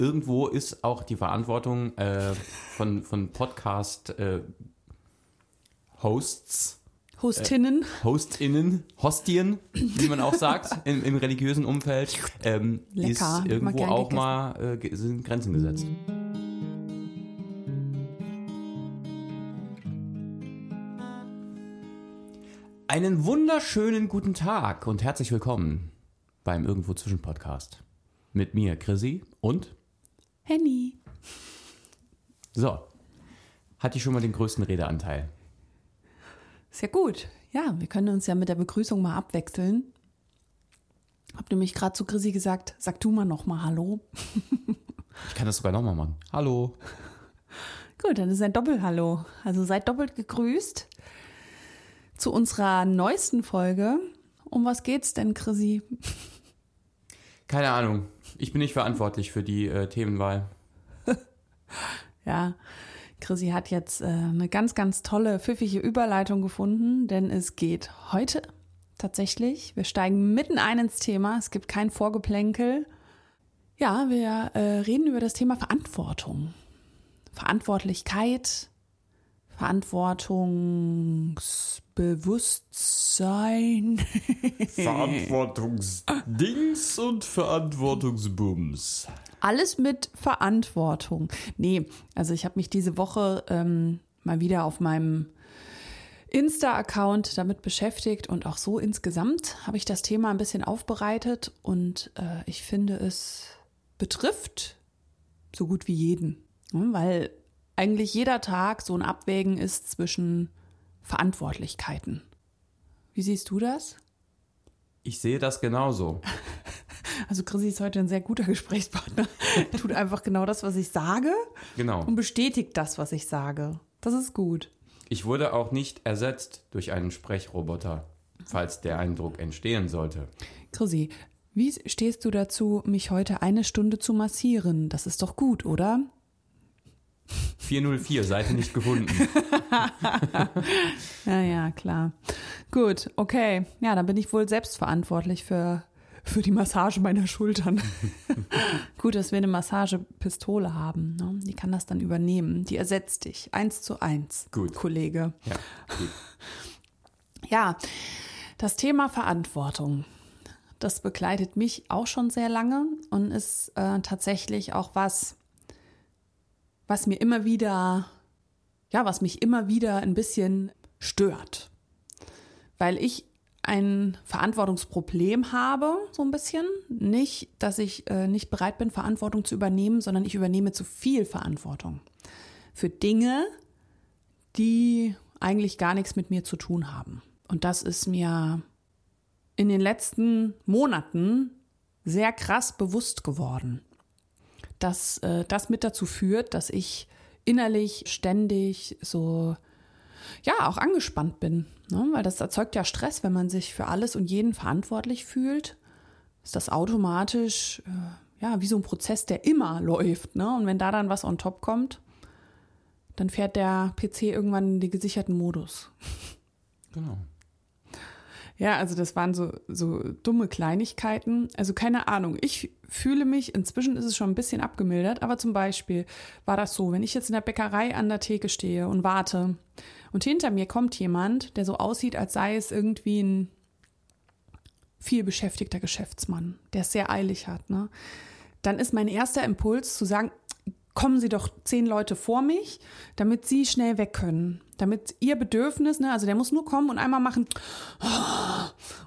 irgendwo ist auch die Verantwortung äh, von, von Podcast äh, Hosts, Hostinnen. Hostinnen, Hostien, wie man auch sagt, im, im religiösen Umfeld, ähm, ist irgendwo gern auch gegessen. mal äh, sind Grenzen gesetzt. Einen wunderschönen guten Tag und herzlich willkommen beim Irgendwo Zwischen Podcast. Mit mir, Chrissy, und Henny. so. Hat die schon mal den größten Redeanteil? Ja gut. Ja, wir können uns ja mit der Begrüßung mal abwechseln. Hab nämlich gerade zu Chrissy gesagt, sag du mal noch mal Hallo. Ich kann das sogar nochmal machen. Hallo. Gut, dann ist ein Doppelhallo. Also seid doppelt gegrüßt zu unserer neuesten Folge. Um was geht's denn, Chrissy? Keine Ahnung. Ich bin nicht verantwortlich für die äh, Themenwahl. Ja, Chrissy hat jetzt äh, eine ganz, ganz tolle, pfiffige Überleitung gefunden, denn es geht heute tatsächlich. Wir steigen mitten ein ins Thema. Es gibt kein Vorgeplänkel. Ja, wir äh, reden über das Thema Verantwortung. Verantwortlichkeit, Verantwortungsbewusstsein. Verantwortungsdings und Verantwortungsbums. Alles mit Verantwortung. Nee, also ich habe mich diese Woche ähm, mal wieder auf meinem Insta-Account damit beschäftigt und auch so insgesamt habe ich das Thema ein bisschen aufbereitet und äh, ich finde, es betrifft so gut wie jeden, ne? weil eigentlich jeder Tag so ein Abwägen ist zwischen Verantwortlichkeiten. Wie siehst du das? Ich sehe das genauso. Also Chrissy ist heute ein sehr guter Gesprächspartner. Er tut einfach genau das, was ich sage Genau. und bestätigt das, was ich sage. Das ist gut. Ich wurde auch nicht ersetzt durch einen Sprechroboter, falls der Eindruck entstehen sollte. Chrissy, wie stehst du dazu, mich heute eine Stunde zu massieren? Das ist doch gut, oder? 404, Seite nicht gefunden. Ja, ja, klar. Gut, okay. Ja, dann bin ich wohl selbstverantwortlich für, für die Massage meiner Schultern. gut, dass wir eine Massagepistole haben. Ne? Die kann das dann übernehmen. Die ersetzt dich. Eins zu eins. Gut. Kollege. Ja, gut. Ja, das Thema Verantwortung. Das begleitet mich auch schon sehr lange und ist äh, tatsächlich auch was, was mir immer wieder, ja, was mich immer wieder ein bisschen stört. Weil ich ein Verantwortungsproblem habe, so ein bisschen. Nicht, dass ich äh, nicht bereit bin, Verantwortung zu übernehmen, sondern ich übernehme zu viel Verantwortung. Für Dinge, die eigentlich gar nichts mit mir zu tun haben. Und das ist mir in den letzten Monaten sehr krass bewusst geworden, dass äh, das mit dazu führt, dass ich innerlich ständig so ja auch angespannt bin, ne? weil das erzeugt ja Stress, wenn man sich für alles und jeden verantwortlich fühlt, ist das automatisch äh, ja wie so ein Prozess, der immer läuft, ne? Und wenn da dann was on top kommt, dann fährt der PC irgendwann in den gesicherten Modus. Genau. Ja, also das waren so, so dumme Kleinigkeiten. Also keine Ahnung. Ich fühle mich, inzwischen ist es schon ein bisschen abgemildert, aber zum Beispiel war das so, wenn ich jetzt in der Bäckerei an der Theke stehe und warte und hinter mir kommt jemand, der so aussieht, als sei es irgendwie ein viel beschäftigter Geschäftsmann, der es sehr eilig hat, ne? Dann ist mein erster Impuls zu sagen, kommen Sie doch zehn Leute vor mich, damit Sie schnell weg können. Damit Ihr Bedürfnis, ne, also der muss nur kommen und einmal machen.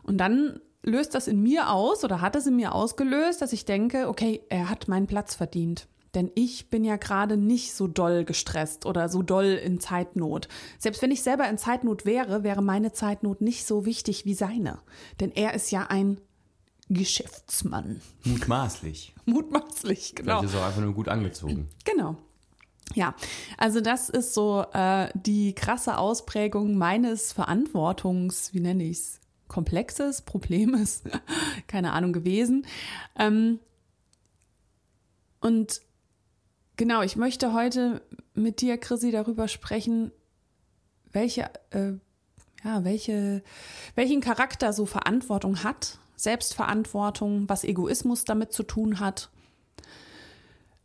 Und dann löst das in mir aus oder hat es in mir ausgelöst, dass ich denke, okay, er hat meinen Platz verdient. Denn ich bin ja gerade nicht so doll gestresst oder so doll in Zeitnot. Selbst wenn ich selber in Zeitnot wäre, wäre meine Zeitnot nicht so wichtig wie seine. Denn er ist ja ein Geschäftsmann. Mutmaßlich. Mutmaßlich, genau. Vielleicht ist er auch einfach nur gut angezogen. Genau. Ja, also das ist so äh, die krasse Ausprägung meines Verantwortungs, wie nenne ich's, Komplexes, Problemes, keine Ahnung gewesen. Ähm, und genau, ich möchte heute mit dir, Chrissy, darüber sprechen, welche, äh, ja, welche, welchen Charakter so Verantwortung hat, Selbstverantwortung, was Egoismus damit zu tun hat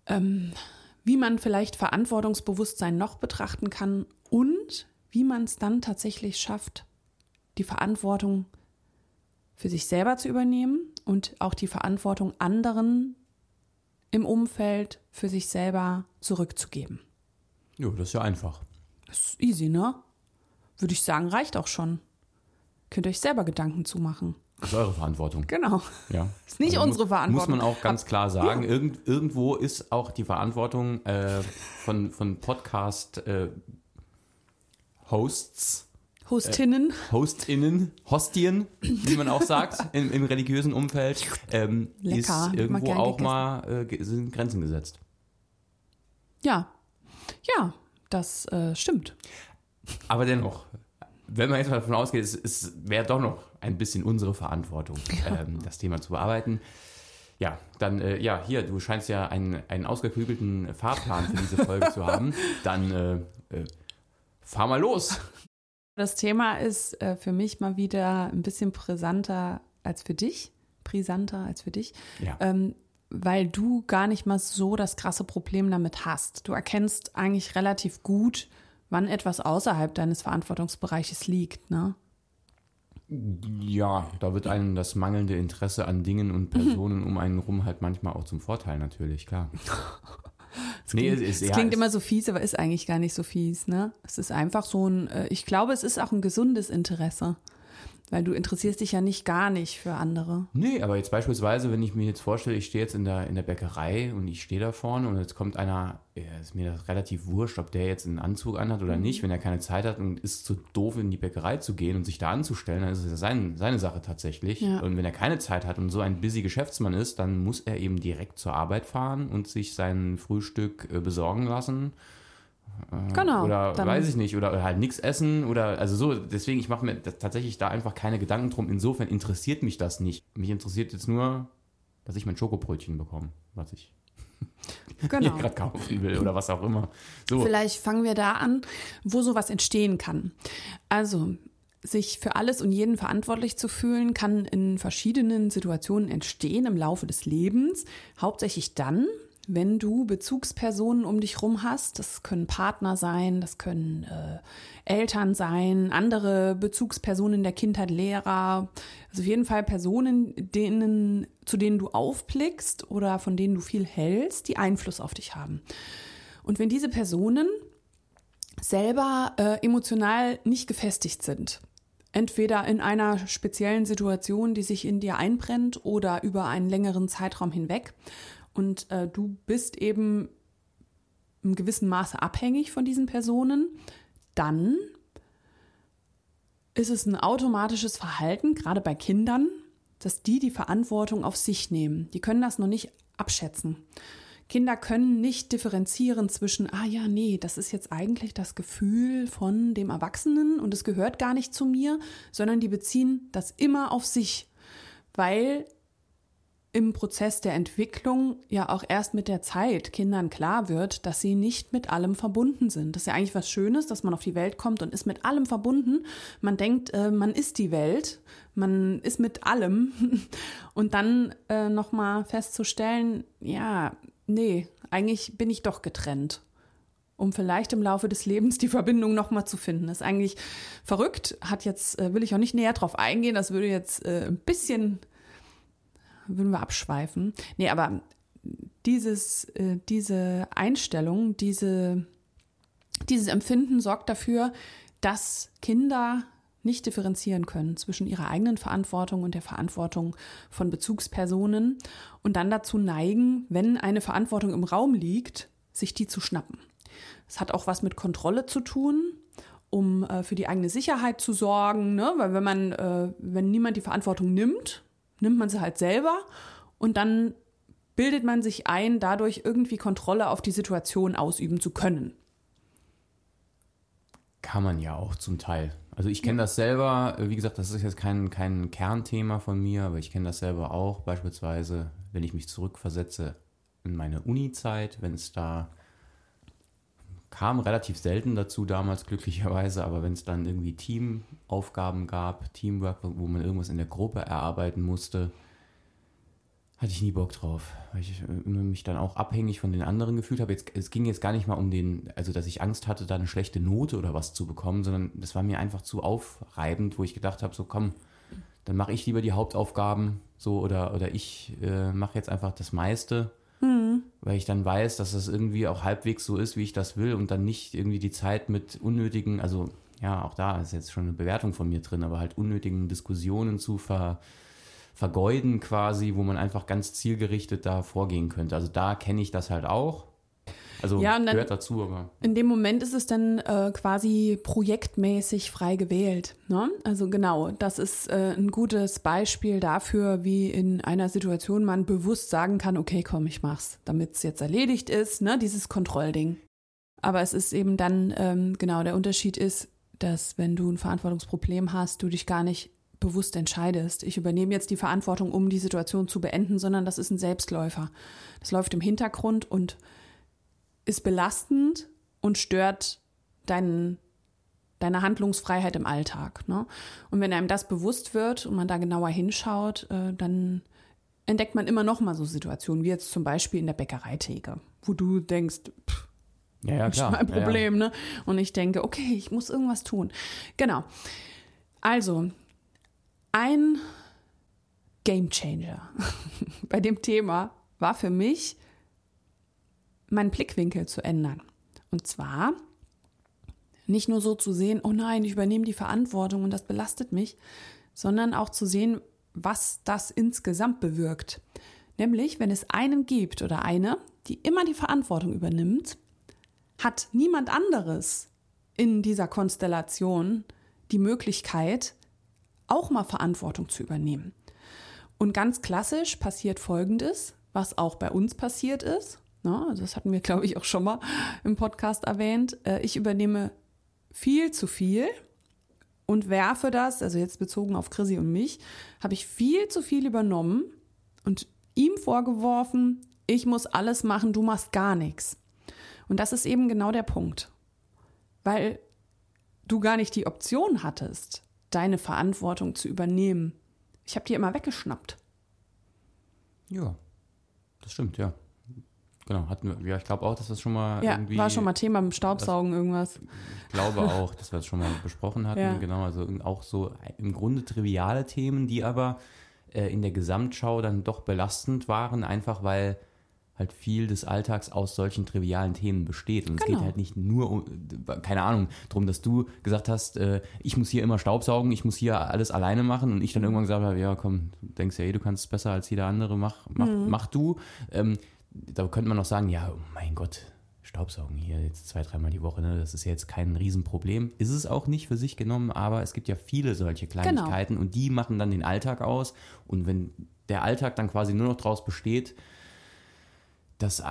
ähm, wie man vielleicht Verantwortungsbewusstsein noch betrachten kann und wie man es dann tatsächlich schafft, die Verantwortung für sich selber zu übernehmen und auch die Verantwortung anderen im Umfeld für sich selber zurückzugeben. Jo, das ist ja einfach. Das ist easy, ne? Würde ich sagen, reicht auch schon. Könnt ihr euch selber Gedanken zumachen. Das ist eure Verantwortung. Genau. Ja. Ist nicht unsere muss, Verantwortung. Muss man auch ganz klar sagen. Irgend, irgendwo ist auch die Verantwortung äh, von, von Podcast äh, Hosts, Hostinnen. Hostinnen, Hostien, wie man auch sagt, im, im religiösen Umfeld, ähm, ist irgendwo auch gegessen. mal äh, sind Grenzen gesetzt. ja. Ja, das äh, stimmt. Aber dennoch, wenn man jetzt mal davon ausgeht, es, es wäre doch noch ein bisschen unsere Verantwortung, ähm, das Thema zu bearbeiten. Ja, dann, äh, ja, hier, du scheinst ja einen, einen ausgeklügelten Fahrplan für diese Folge zu haben. Dann äh, äh, fahr mal los. Das Thema ist äh, für mich mal wieder ein bisschen brisanter als für dich. Brisanter als für dich. Ja. Ähm, weil du gar nicht mal so das krasse Problem damit hast. Du erkennst eigentlich relativ gut, wann etwas außerhalb deines Verantwortungsbereiches liegt, ne? Ja, da wird einem das mangelnde Interesse an Dingen und Personen um einen rum halt manchmal auch zum Vorteil, natürlich, klar. nee, es, ist, Es ja, klingt es- immer so fies, aber ist eigentlich gar nicht so fies, ne? Es ist einfach so ein, äh, ich glaube, es ist auch ein gesundes Interesse. Weil du interessierst dich ja nicht gar nicht für andere. Nee, aber jetzt beispielsweise, wenn ich mir jetzt vorstelle, ich stehe jetzt in der, in der Bäckerei und ich stehe da vorne und jetzt kommt einer, ja, ist mir das relativ wurscht, ob der jetzt einen Anzug anhat oder nicht, wenn er keine Zeit hat und ist zu doof, in die Bäckerei zu gehen und sich da anzustellen, dann ist es ja sein, seine Sache tatsächlich. Ja. Und wenn er keine Zeit hat und so ein busy Geschäftsmann ist, dann muss er eben direkt zur Arbeit fahren und sich sein Frühstück äh, besorgen lassen. Genau. Oder weiß ich nicht, oder halt nichts essen oder also so, deswegen, ich mache mir tatsächlich da einfach keine Gedanken drum. Insofern interessiert mich das nicht. Mich interessiert jetzt nur, dass ich mein Schokobrötchen bekomme, was ich Genau. gerade kaufen will oder was auch immer. So, Vielleicht fangen wir da an, wo sowas entstehen kann. Also, sich für alles und jeden verantwortlich zu fühlen, kann in verschiedenen Situationen entstehen im Laufe des Lebens. Hauptsächlich dann, wenn du Bezugspersonen um dich rum hast. Das können Partner sein, das können äh, Eltern sein, andere Bezugspersonen der Kindheit, Lehrer. Also auf jeden Fall Personen, denen, zu denen du aufblickst oder von denen du viel hältst, die Einfluss auf dich haben. Und wenn diese Personen selber äh, emotional nicht gefestigt sind, entweder in einer speziellen Situation, die sich in dir einbrennt oder über einen längeren Zeitraum hinweg und äh, du bist eben im gewissen Maße abhängig von diesen Personen, dann ist es ein automatisches Verhalten, gerade bei Kindern, dass die die Verantwortung auf sich nehmen. Die können das noch nicht abschätzen. Kinder können nicht differenzieren zwischen, ah ja, nee, das ist jetzt eigentlich das Gefühl von dem Erwachsenen und es gehört gar nicht zu mir, sondern die beziehen das immer auf sich, weil im Prozess der Entwicklung ja auch erst mit der Zeit Kindern klar wird, dass sie nicht mit allem verbunden sind. Das ist ja eigentlich was Schönes, dass man auf die Welt kommt und ist mit allem verbunden. Man denkt, äh, man ist die Welt, man ist mit allem. Und dann äh, nochmal festzustellen, ja, nee, eigentlich bin ich doch getrennt. Um vielleicht im Laufe des Lebens die Verbindung nochmal zu finden. Das ist eigentlich verrückt, hat jetzt, äh, will ich auch nicht näher drauf eingehen, das würde jetzt äh, ein bisschen würden wir abschweifen. Nee, aber dieses, äh, diese Einstellung, diese, dieses Empfinden sorgt dafür, dass Kinder nicht differenzieren können zwischen ihrer eigenen Verantwortung und der Verantwortung von Bezugspersonen und dann dazu neigen, wenn eine Verantwortung im Raum liegt, sich die zu schnappen. Es hat auch was mit Kontrolle zu tun, um äh, für die eigene Sicherheit zu sorgen, ne? weil wenn man, äh, wenn niemand die Verantwortung nimmt, nimmt man sie halt selber und dann bildet man sich ein, dadurch irgendwie Kontrolle auf die Situation ausüben zu können. Kann man ja auch zum Teil. Also ich kenne das selber, wie gesagt, das ist jetzt kein, kein Kernthema von mir, aber ich kenne das selber auch, beispielsweise, wenn ich mich zurückversetze in meine Uni-Zeit, wenn es da kam relativ selten dazu damals glücklicherweise, aber wenn es dann irgendwie Teamaufgaben gab, Teamwork, wo man irgendwas in der Gruppe erarbeiten musste, hatte ich nie Bock drauf, weil ich äh, mich dann auch abhängig von den anderen gefühlt habe. Jetzt, es ging jetzt gar nicht mal um den, also dass ich Angst hatte, da eine schlechte Note oder was zu bekommen, sondern das war mir einfach zu aufreibend, wo ich gedacht habe, so komm, dann mache ich lieber die Hauptaufgaben so oder, oder ich äh, mache jetzt einfach das meiste, mhm. weil ich dann weiß, dass das irgendwie auch halbwegs so ist, wie ich das will und dann nicht irgendwie die Zeit mit unnötigen, also ja, auch da ist jetzt schon eine Bewertung von mir drin, aber halt unnötigen Diskussionen zu ver vergeuden quasi, wo man einfach ganz zielgerichtet da vorgehen könnte. Also da kenne ich das halt auch. Also ja, gehört dazu, aber. In dem Moment ist es dann äh, quasi projektmäßig frei gewählt. Ne? Also genau, das ist äh, ein gutes Beispiel dafür, wie in einer Situation man bewusst sagen kann, okay, komm, ich mach's, damit es jetzt erledigt ist, ne? dieses Kontrollding. Aber es ist eben dann, ähm, genau, der Unterschied ist, dass wenn du ein Verantwortungsproblem hast, du dich gar nicht bewusst entscheidest, ich übernehme jetzt die Verantwortung, um die Situation zu beenden, sondern das ist ein Selbstläufer. Das läuft im Hintergrund und ist belastend und stört deinen, deine Handlungsfreiheit im Alltag. Ne? Und wenn einem das bewusst wird und man da genauer hinschaut, äh, dann entdeckt man immer noch mal so Situationen, wie jetzt zum Beispiel in der Bäckereitheke, wo du denkst, pff, ja, ja, klar. mein Problem, ja, ja. ne? Und ich denke, okay, ich muss irgendwas tun. Genau. Also, ein Game Changer bei dem Thema war für mich, meinen Blickwinkel zu ändern. Und zwar nicht nur so zu sehen, oh nein, ich übernehme die Verantwortung und das belastet mich, sondern auch zu sehen, was das insgesamt bewirkt. Nämlich, wenn es einen gibt oder eine, die immer die Verantwortung übernimmt, hat niemand anderes in dieser Konstellation die Möglichkeit, auch mal Verantwortung zu übernehmen. Und ganz klassisch passiert Folgendes, was auch bei uns passiert ist. Ne, das hatten wir, glaube ich, auch schon mal im Podcast erwähnt. Äh, ich übernehme viel zu viel und werfe das, also jetzt bezogen auf Chrissy und mich, habe ich viel zu viel übernommen und ihm vorgeworfen, ich muss alles machen, du machst gar nichts. Und das ist eben genau der Punkt. Weil du gar nicht die Option hattest, deine Verantwortung zu übernehmen. Ich habe dir immer weggeschnappt. Ja, das stimmt, ja. Genau, hatten wir, ja, ich glaube auch, dass das schon mal ja, irgendwie. War schon mal Thema im Staubsaugen das, irgendwas. Ich glaube auch, dass wir das schon mal besprochen hatten. Ja. Genau, also auch so im Grunde triviale Themen, die aber äh, in der Gesamtschau dann doch belastend waren, einfach weil halt viel des Alltags aus solchen trivialen Themen besteht. Und genau. es geht genau. halt nicht nur um, keine Ahnung, darum, dass du gesagt hast, äh, ich muss hier immer Staubsaugen, ich muss hier alles alleine machen und ich dann irgendwann gesagt habe, ja komm, du denkst ja, eh, du kannst es besser als jeder andere, mach, mach, mhm. mach du. Ähm, da könnte man noch sagen, ja, oh mein Gott, Staubsaugen hier jetzt zwei, dreimal die Woche, ne? das ist ja jetzt kein Riesenproblem. Ist es auch nicht für sich genommen, aber es gibt ja viele solche genau. Kleinigkeiten genau. und die machen dann den Alltag aus. Und wenn der Alltag dann quasi nur noch daraus besteht, dass äh,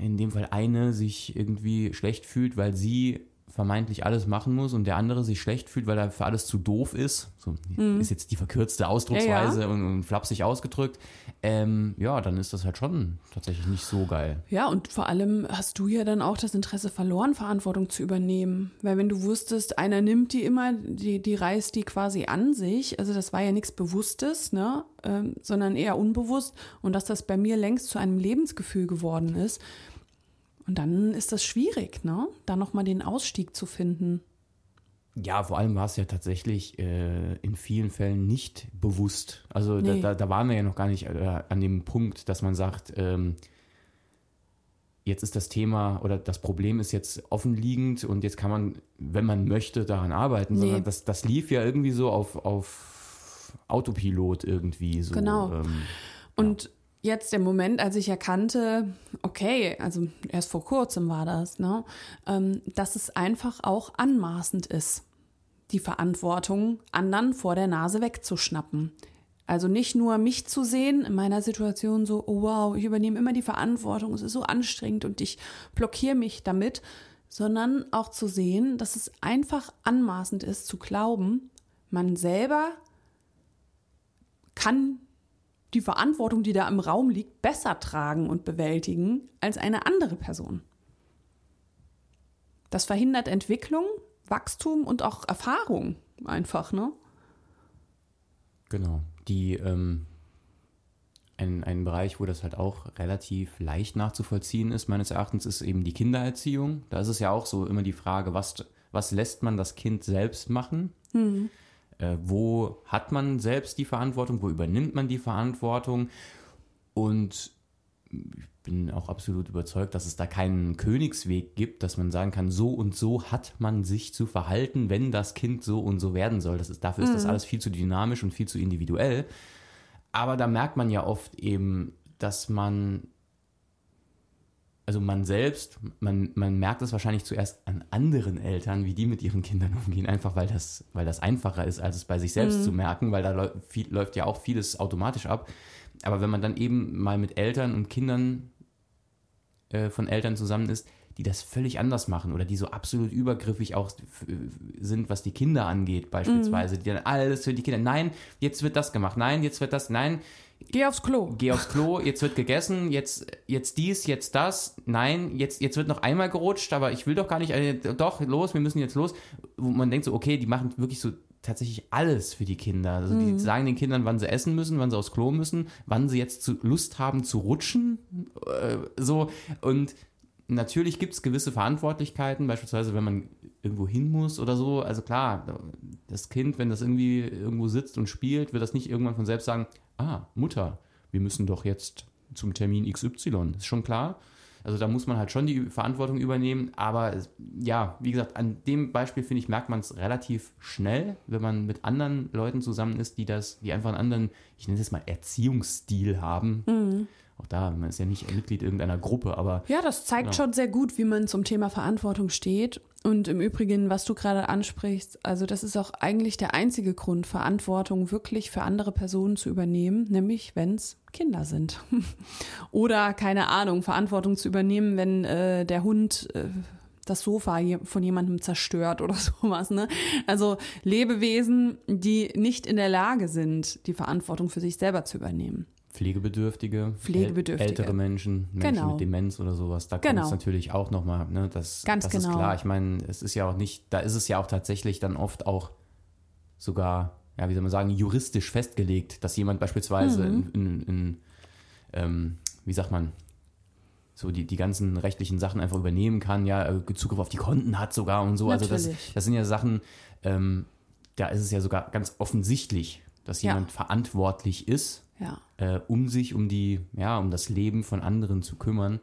in dem Fall eine sich irgendwie schlecht fühlt, weil sie vermeintlich alles machen muss und der andere sich schlecht fühlt, weil er für alles zu doof ist. So mhm. ist jetzt die verkürzte Ausdrucksweise ja, ja. Und, und, flapsig ausgedrückt. Ähm, ja, dann ist das halt schon tatsächlich nicht so geil. Ja, und vor allem hast du ja dann auch das Interesse verloren, Verantwortung zu übernehmen. Weil wenn du wusstest, einer nimmt die immer, die, die reißt die quasi an sich, also das war ja nichts Bewusstes, ne? Ähm, sondern eher unbewusst und dass das bei mir längst zu einem Lebensgefühl geworden ist, und dann ist das schwierig, ne? Da nochmal den Ausstieg zu finden. Ja, vor allem war es ja tatsächlich äh, in vielen Fällen nicht bewusst. Also nee. da, da, waren wir ja noch gar nicht äh, an dem Punkt, dass man sagt, ähm, jetzt ist das Thema oder das Problem ist jetzt offenliegend und jetzt kann man, wenn man möchte, daran arbeiten, nee. sondern das, das lief ja irgendwie so auf, auf Autopilot irgendwie so. Genau. Ähm, und ja jetzt der Moment, als ich erkannte, okay, also erst vor kurzem war das, ne, ähm, dass es einfach auch anmaßend ist, die Verantwortung anderen vor der Nase wegzuschnappen. Also nicht nur mich zu sehen in meiner Situation so, oh wow, ich übernehme immer die Verantwortung, es ist so anstrengend und ich blockiere mich damit, sondern auch zu sehen, dass es einfach anmaßend ist zu glauben, man selber kann die Verantwortung, die da im Raum liegt, besser tragen und bewältigen als eine andere Person. Das verhindert Entwicklung, Wachstum und auch Erfahrung einfach, ne? Genau. Die, ähm, ein, ein Bereich, wo das halt auch relativ leicht nachzuvollziehen ist, meines Erachtens, ist eben die Kindererziehung. Da ist es ja auch so immer die Frage, was, was lässt man das Kind selbst machen? Mhm. Äh, wo hat man selbst die Verantwortung? Wo übernimmt man die Verantwortung? Und ich bin auch absolut überzeugt, dass es da keinen Königsweg gibt, dass man sagen kann, so und so hat man sich zu verhalten, wenn das Kind so und so werden soll. Das ist, dafür ist das mhm. alles viel zu dynamisch und viel zu individuell. Aber da merkt man ja oft eben, dass man, also man selbst, man, man merkt es wahrscheinlich zuerst an anderen Eltern, wie die mit ihren Kindern umgehen, einfach weil das, weil das einfacher ist, als es bei sich selbst mhm. zu merken, weil da läuft, viel, läuft ja auch vieles automatisch ab. Aber wenn man dann eben mal mit Eltern und Kindern äh, von Eltern zusammen ist, die das völlig anders machen oder die so absolut übergriffig auch sind, was die Kinder angeht, beispielsweise, mhm. die dann alles für die Kinder, nein, jetzt wird das gemacht, nein, jetzt wird das, nein. Geh aufs Klo. Geh aufs Klo, jetzt wird gegessen, jetzt, jetzt dies, jetzt das, nein, jetzt, jetzt wird noch einmal gerutscht, aber ich will doch gar nicht, äh, doch, los, wir müssen jetzt los. Wo man denkt so, okay, die machen wirklich so tatsächlich alles für die Kinder. Also die mhm. sagen den Kindern, wann sie essen müssen, wann sie aufs Klo müssen, wann sie jetzt zu, Lust haben zu rutschen. Äh, so. Und natürlich gibt es gewisse Verantwortlichkeiten, beispielsweise wenn man irgendwo hin muss oder so. Also klar, das Kind, wenn das irgendwie irgendwo sitzt und spielt, wird das nicht irgendwann von selbst sagen, ah, Mutter, wir müssen doch jetzt zum Termin XY. Ist schon klar. Also da muss man halt schon die Verantwortung übernehmen. Aber ja, wie gesagt, an dem Beispiel finde ich, merkt man es relativ schnell, wenn man mit anderen Leuten zusammen ist, die das, die einfach einen anderen, ich nenne es mal Erziehungsstil haben. Mhm. Auch da, man ist ja nicht Mitglied irgendeiner Gruppe, aber. Ja, das zeigt genau. schon sehr gut, wie man zum Thema Verantwortung steht. Und im Übrigen, was du gerade ansprichst, also das ist auch eigentlich der einzige Grund, Verantwortung wirklich für andere Personen zu übernehmen, nämlich wenn es Kinder sind. Oder, keine Ahnung, Verantwortung zu übernehmen, wenn äh, der Hund. Äh, das Sofa von jemandem zerstört oder sowas. Ne? Also Lebewesen, die nicht in der Lage sind, die Verantwortung für sich selber zu übernehmen. Pflegebedürftige, Pflegebedürftige. ältere Menschen, Menschen genau. mit Demenz oder sowas, da genau. kommt es natürlich auch nochmal, ne, das, Ganz das genau. ist klar. Ich meine, es ist ja auch nicht, da ist es ja auch tatsächlich dann oft auch sogar, ja, wie soll man sagen, juristisch festgelegt, dass jemand beispielsweise mhm. in, in, in ähm, wie sagt man, so die, die ganzen rechtlichen Sachen einfach übernehmen kann, ja, äh, Zugriff auf die Konten hat sogar und so. Natürlich. Also das, das sind ja Sachen, ähm, da ist es ja sogar ganz offensichtlich, dass jemand ja. verantwortlich ist ja. äh, um sich um die, ja, um das Leben von anderen zu kümmern.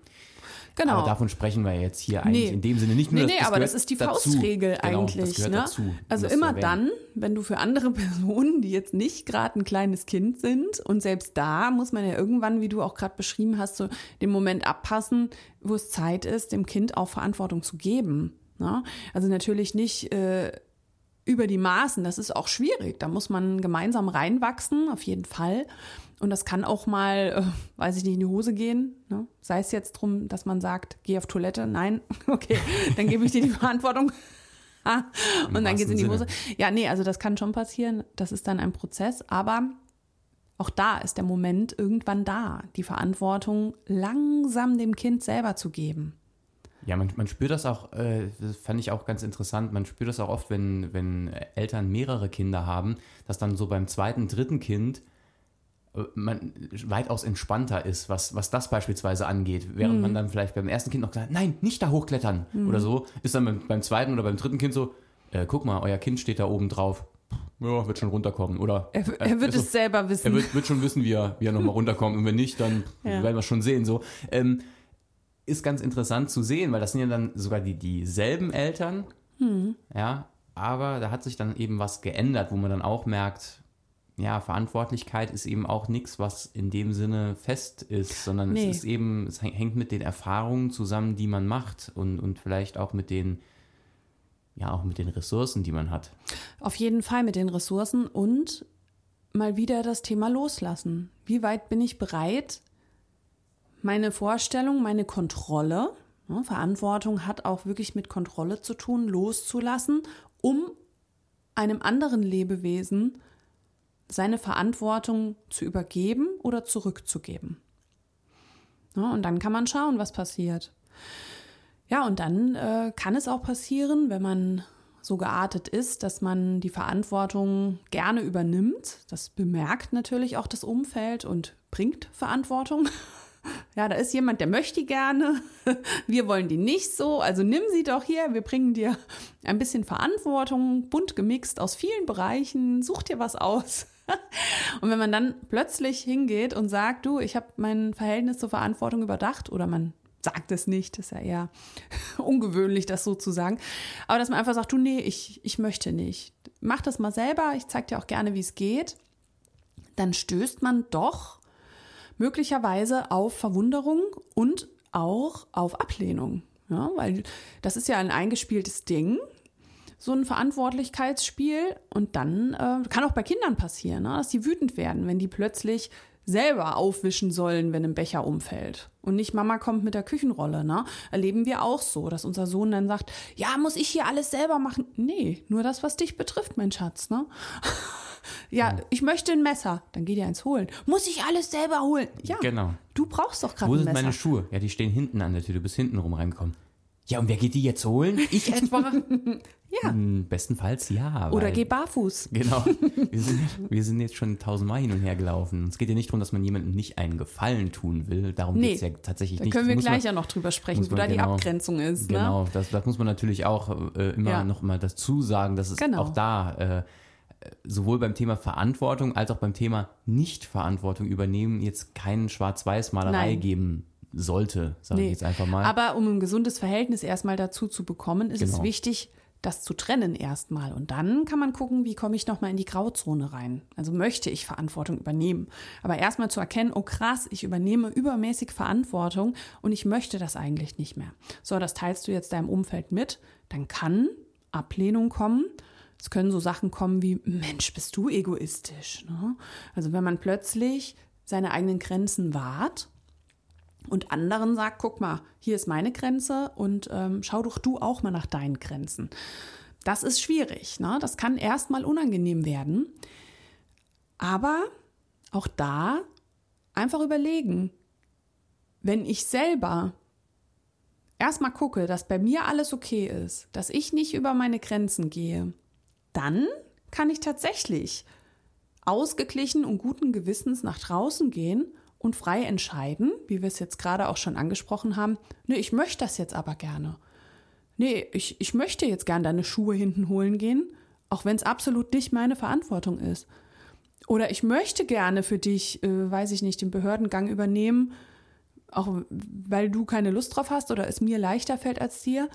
Genau. Aber davon sprechen wir jetzt hier eigentlich nee. in dem Sinne nicht nur. Nee, nee, das aber das ist die dazu. Faustregel genau, eigentlich. Ne? Dazu, also immer dann, wenn du für andere Personen, die jetzt nicht gerade ein kleines Kind sind, und selbst da muss man ja irgendwann, wie du auch gerade beschrieben hast, so den Moment abpassen, wo es Zeit ist, dem Kind auch Verantwortung zu geben. Ne? Also natürlich nicht. Äh, über die Maßen, das ist auch schwierig. Da muss man gemeinsam reinwachsen, auf jeden Fall. Und das kann auch mal, äh, weiß ich nicht, in die Hose gehen. Ne? Sei es jetzt drum, dass man sagt, geh auf Toilette. Nein, okay, dann gebe ich dir die Verantwortung. und dann geht es in die Hose. Ja, nee, also das kann schon passieren. Das ist dann ein Prozess. Aber auch da ist der Moment irgendwann da, die Verantwortung langsam dem Kind selber zu geben. Ja, man, man spürt das auch, äh, das fand ich auch ganz interessant, man spürt das auch oft, wenn, wenn Eltern mehrere Kinder haben, dass dann so beim zweiten, dritten Kind äh, man weitaus entspannter ist, was, was das beispielsweise angeht. Während mhm. man dann vielleicht beim ersten Kind noch gesagt nein, nicht da hochklettern mhm. oder so, ist dann beim, beim, zweiten oder beim dritten Kind so, äh, guck mal, euer Kind steht da oben drauf. Ja, wird schon runterkommen. Oder er, er wird äh, es so, selber wissen. Er wird, wird, schon wissen, wie er, wie er nochmal runterkommt. Und wenn nicht, dann ja. werden wir schon sehen. So. Ähm, ist ganz interessant zu sehen, weil das sind ja dann sogar die dieselben Eltern. Mhm. Ja, aber da hat sich dann eben was geändert, wo man dann auch merkt, ja, Verantwortlichkeit ist eben auch nichts, was in dem Sinne fest ist, sondern nee. es ist eben, es hängt mit den Erfahrungen zusammen, die man macht und, und vielleicht auch mit den, ja, auch mit den Ressourcen, die man hat. Auf jeden Fall mit den Ressourcen und mal wieder das Thema loslassen. Wie weit bin ich bereit, meine Vorstellung, meine Kontrolle, ja, Verantwortung hat auch wirklich mit Kontrolle zu tun, loszulassen, um einem anderen Lebewesen seine Verantwortung zu übergeben oder zurückzugeben. Ja, und dann kann man schauen, was passiert. Ja, und dann äh, kann es auch passieren, wenn man so geartet ist, dass man die Verantwortung gerne übernimmt. Das bemerkt natürlich auch das Umfeld und bringt Verantwortung. Ja, da ist jemand, der möchte gerne. Wir wollen die nicht so. Also nimm sie doch hier. Wir bringen dir ein bisschen Verantwortung, bunt gemixt aus vielen Bereichen. Such dir was aus. Und wenn man dann plötzlich hingeht und sagt, du, ich habe mein Verhältnis zur Verantwortung überdacht oder man sagt es nicht, ist ja eher ungewöhnlich, das so zu sagen. Aber dass man einfach sagt, du, nee, ich, ich möchte nicht. Mach das mal selber, ich zeige dir auch gerne, wie es geht. Dann stößt man doch möglicherweise auf Verwunderung und auch auf Ablehnung. Ja, weil das ist ja ein eingespieltes Ding, so ein Verantwortlichkeitsspiel. Und dann äh, kann auch bei Kindern passieren, ne, dass die wütend werden, wenn die plötzlich selber aufwischen sollen, wenn ein Becher umfällt. Und nicht Mama kommt mit der Küchenrolle, ne? Erleben wir auch so, dass unser Sohn dann sagt, ja, muss ich hier alles selber machen? Nee, nur das, was dich betrifft, mein Schatz, ne? ja, ich möchte ein Messer. Dann geh dir eins holen. Muss ich alles selber holen? Ja. Genau. Du brauchst doch gerade Wo ein sind Messer. meine Schuhe? Ja, die stehen hinten an der Tür. Du bist hinten rum reingekommen. Ja, und wer geht die jetzt holen? Ich etwa? ja. Hm, bestenfalls ja. Oder geh barfuß. Genau. Wir sind, wir sind jetzt schon tausendmal hin und her gelaufen. Es geht ja nicht darum, dass man jemandem nicht einen Gefallen tun will. Darum Nee. geht es ja tatsächlich Da nicht. können wir gleich man, ja noch drüber sprechen, wo man da die genau- Abgrenzung ist. Ne? Genau, das, das muss man natürlich auch äh, immer Ja. noch mal dazu sagen, dass es Genau. auch da äh, sowohl beim Thema Verantwortung als auch beim Thema Nicht-Verantwortung übernehmen jetzt keinen Schwarz-Weiß-Malerei geben sollte, sage ich jetzt einfach mal. Aber um ein gesundes Verhältnis erstmal dazu zu bekommen, ist es Genau. wichtig, das zu trennen erstmal. Und dann kann man gucken, wie komme ich nochmal in die Grauzone rein. Also möchte ich Verantwortung übernehmen. Aber erstmal zu erkennen, oh krass, ich übernehme übermäßig Verantwortung und ich möchte das eigentlich nicht mehr. So, das teilst du jetzt deinem Umfeld mit. Dann kann Ablehnung kommen. Es können so Sachen kommen wie, Mensch, bist du egoistisch. Ne? Also wenn man plötzlich seine eigenen Grenzen wahrt und anderen sagt, guck mal, hier ist meine Grenze und ähm, schau doch du auch mal nach deinen Grenzen. Das ist schwierig, ne? das kann erstmal unangenehm werden, aber auch da einfach überlegen, wenn ich selber erstmal gucke, dass bei mir alles okay ist, dass ich nicht über meine Grenzen gehe, dann kann ich tatsächlich ausgeglichen und guten Gewissens nach draußen gehen und frei entscheiden, wie wir es jetzt gerade auch schon angesprochen haben, nee, ich möchte das jetzt aber gerne. Nee, ich, ich möchte jetzt gern deine Schuhe hinten holen gehen, auch wenn es absolut nicht meine Verantwortung ist. Oder ich möchte gerne für dich, äh, weiß ich nicht, den Behördengang übernehmen, auch weil du keine Lust drauf hast oder es mir leichter fällt als dir.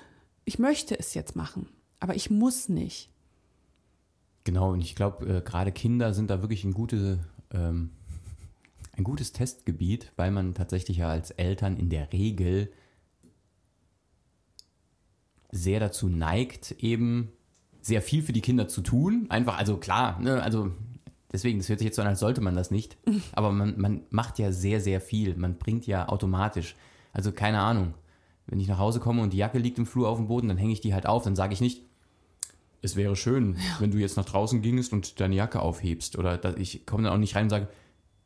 Ich möchte es jetzt machen, aber ich muss nicht. Genau, und ich glaube, äh, gerade Kinder sind da wirklich ein, gute, ähm, ein gutes Testgebiet, weil man tatsächlich ja als Eltern in der Regel sehr dazu neigt, eben sehr viel für die Kinder zu tun. Einfach, also klar, ne, also deswegen, das hört sich jetzt so an, als sollte man das nicht. Aber man, man macht ja sehr, sehr viel. Man bringt ja automatisch. Also keine Ahnung. Wenn ich nach Hause komme und die Jacke liegt im Flur auf dem Boden, dann hänge ich die halt auf. Dann sage ich nicht, es wäre schön, wenn du jetzt nach draußen gingst und deine Jacke aufhebst. Oder ich komme dann auch nicht rein und sage,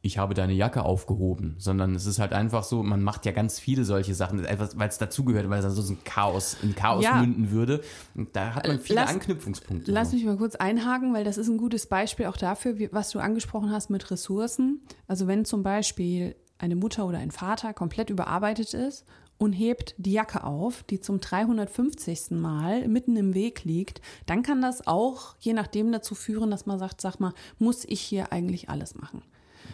ich habe deine Jacke aufgehoben, sondern es ist halt einfach so, man macht ja ganz viele solche Sachen, weil es dazugehört, weil es dann so ein Chaos, in Chaos Ja. münden würde. Und da hat man viele Lass- Anknüpfungspunkte. Lass mich mal kurz einhaken, weil das ist ein gutes Beispiel auch dafür, wie, was du angesprochen hast mit Ressourcen. Also wenn zum Beispiel eine Mutter oder ein Vater komplett überarbeitet ist und hebt die Jacke auf, die zum 350. Mal mitten im Weg liegt, dann kann das auch je nachdem dazu führen, dass man sagt, sag mal, muss ich hier eigentlich alles machen?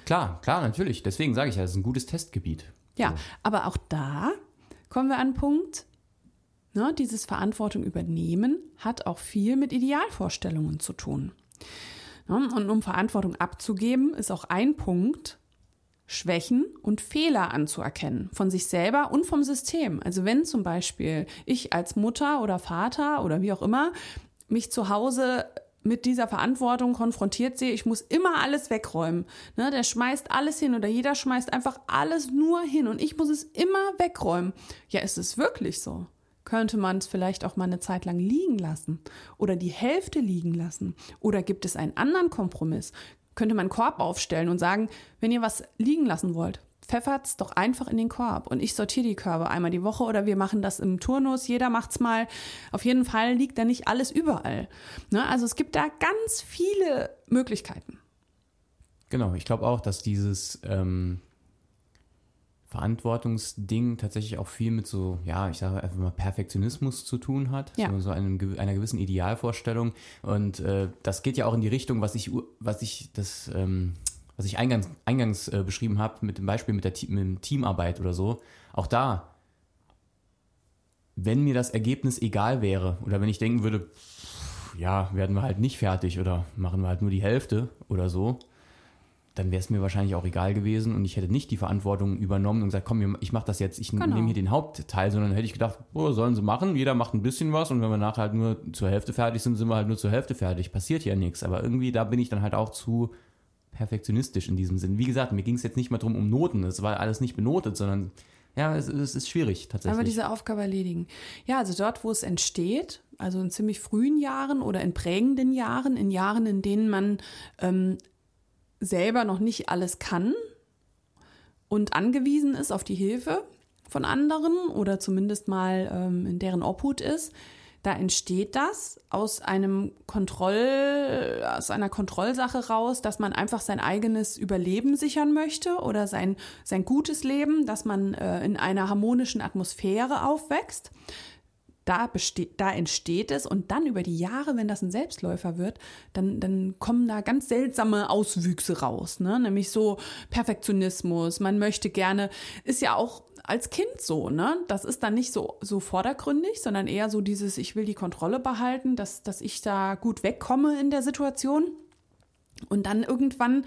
Klar, klar, natürlich. Deswegen sage ich ja, es ist ein gutes Testgebiet. Ja, So. aber auch da kommen wir an einen Punkt, ne, dieses Verantwortung übernehmen hat auch viel mit Idealvorstellungen zu tun. Ne, und um Verantwortung abzugeben, ist auch ein Punkt, Schwächen und Fehler anzuerkennen von sich selber und vom System. Also wenn zum Beispiel ich als Mutter oder Vater oder wie auch immer mich zu Hause mit dieser Verantwortung konfrontiert sehe, ich muss immer alles wegräumen. Ne, der schmeißt alles hin oder jeder schmeißt einfach alles nur hin und ich muss es immer wegräumen. Ja, ist es wirklich so? Könnte man es vielleicht auch mal eine Zeit lang liegen lassen oder die Hälfte liegen lassen? Oder gibt es einen anderen Kompromiss? Könnte man einen Korb aufstellen und sagen, wenn ihr was liegen lassen wollt, pfeffert's doch einfach in den Korb und ich sortiere die Körbe einmal die Woche oder wir machen das im Turnus, jeder macht's mal. Auf jeden Fall liegt da nicht alles überall. Ne? Also es gibt da ganz viele Möglichkeiten. Genau, ich glaube auch, dass dieses ähm, Verantwortungsding tatsächlich auch viel mit so, ja, ich sage einfach mal Perfektionismus zu tun hat, Ja. so, so einem, einer gewissen Idealvorstellung. Und äh, das geht ja auch in die Richtung, was ich, was ich das, ähm, was ich eingangs, eingangs äh, beschrieben habe, mit dem Beispiel mit der mit dem Teamarbeit oder so. Auch da, wenn mir das Ergebnis egal wäre oder wenn ich denken würde, pff, ja, werden wir halt nicht fertig oder machen wir halt nur die Hälfte oder so, dann wäre es mir wahrscheinlich auch egal gewesen und ich hätte nicht die Verantwortung übernommen und gesagt, komm, ich mache das jetzt, ich Genau. nehme hier den Hauptteil, sondern hätte ich gedacht, oh, sollen sie machen, jeder macht ein bisschen was und wenn wir nachher halt nur zur Hälfte fertig sind, sind wir halt nur zur Hälfte fertig. Passiert ja nichts. Aber irgendwie, da bin ich dann halt auch zu perfektionistisch in diesem Sinn. Wie gesagt, mir ging es jetzt nicht mal drum um Noten, es war alles nicht benotet, sondern ja, es, es ist schwierig tatsächlich. Aber diese Aufgabe erledigen. Ja, also dort, wo es entsteht, also in ziemlich frühen Jahren oder in prägenden Jahren, in Jahren, in denen man ähm, selber noch nicht alles kann und angewiesen ist auf die Hilfe von anderen oder zumindest mal ähm, in deren Obhut ist, da entsteht das aus einem Kontroll, aus einer Kontrollsache raus, dass man einfach sein eigenes Überleben sichern möchte oder sein, sein gutes Leben, dass man äh, in einer harmonischen Atmosphäre aufwächst. Da, besteht, da entsteht es und dann über die Jahre, wenn das ein Selbstläufer wird, dann, dann kommen da ganz seltsame Auswüchse raus. Ne? Nämlich so Perfektionismus, man möchte gerne, ist ja auch als Kind so, ne? Das ist dann nicht so, so vordergründig, sondern eher so dieses, ich will die Kontrolle behalten, dass, dass ich da gut wegkomme in der Situation. Und dann irgendwann,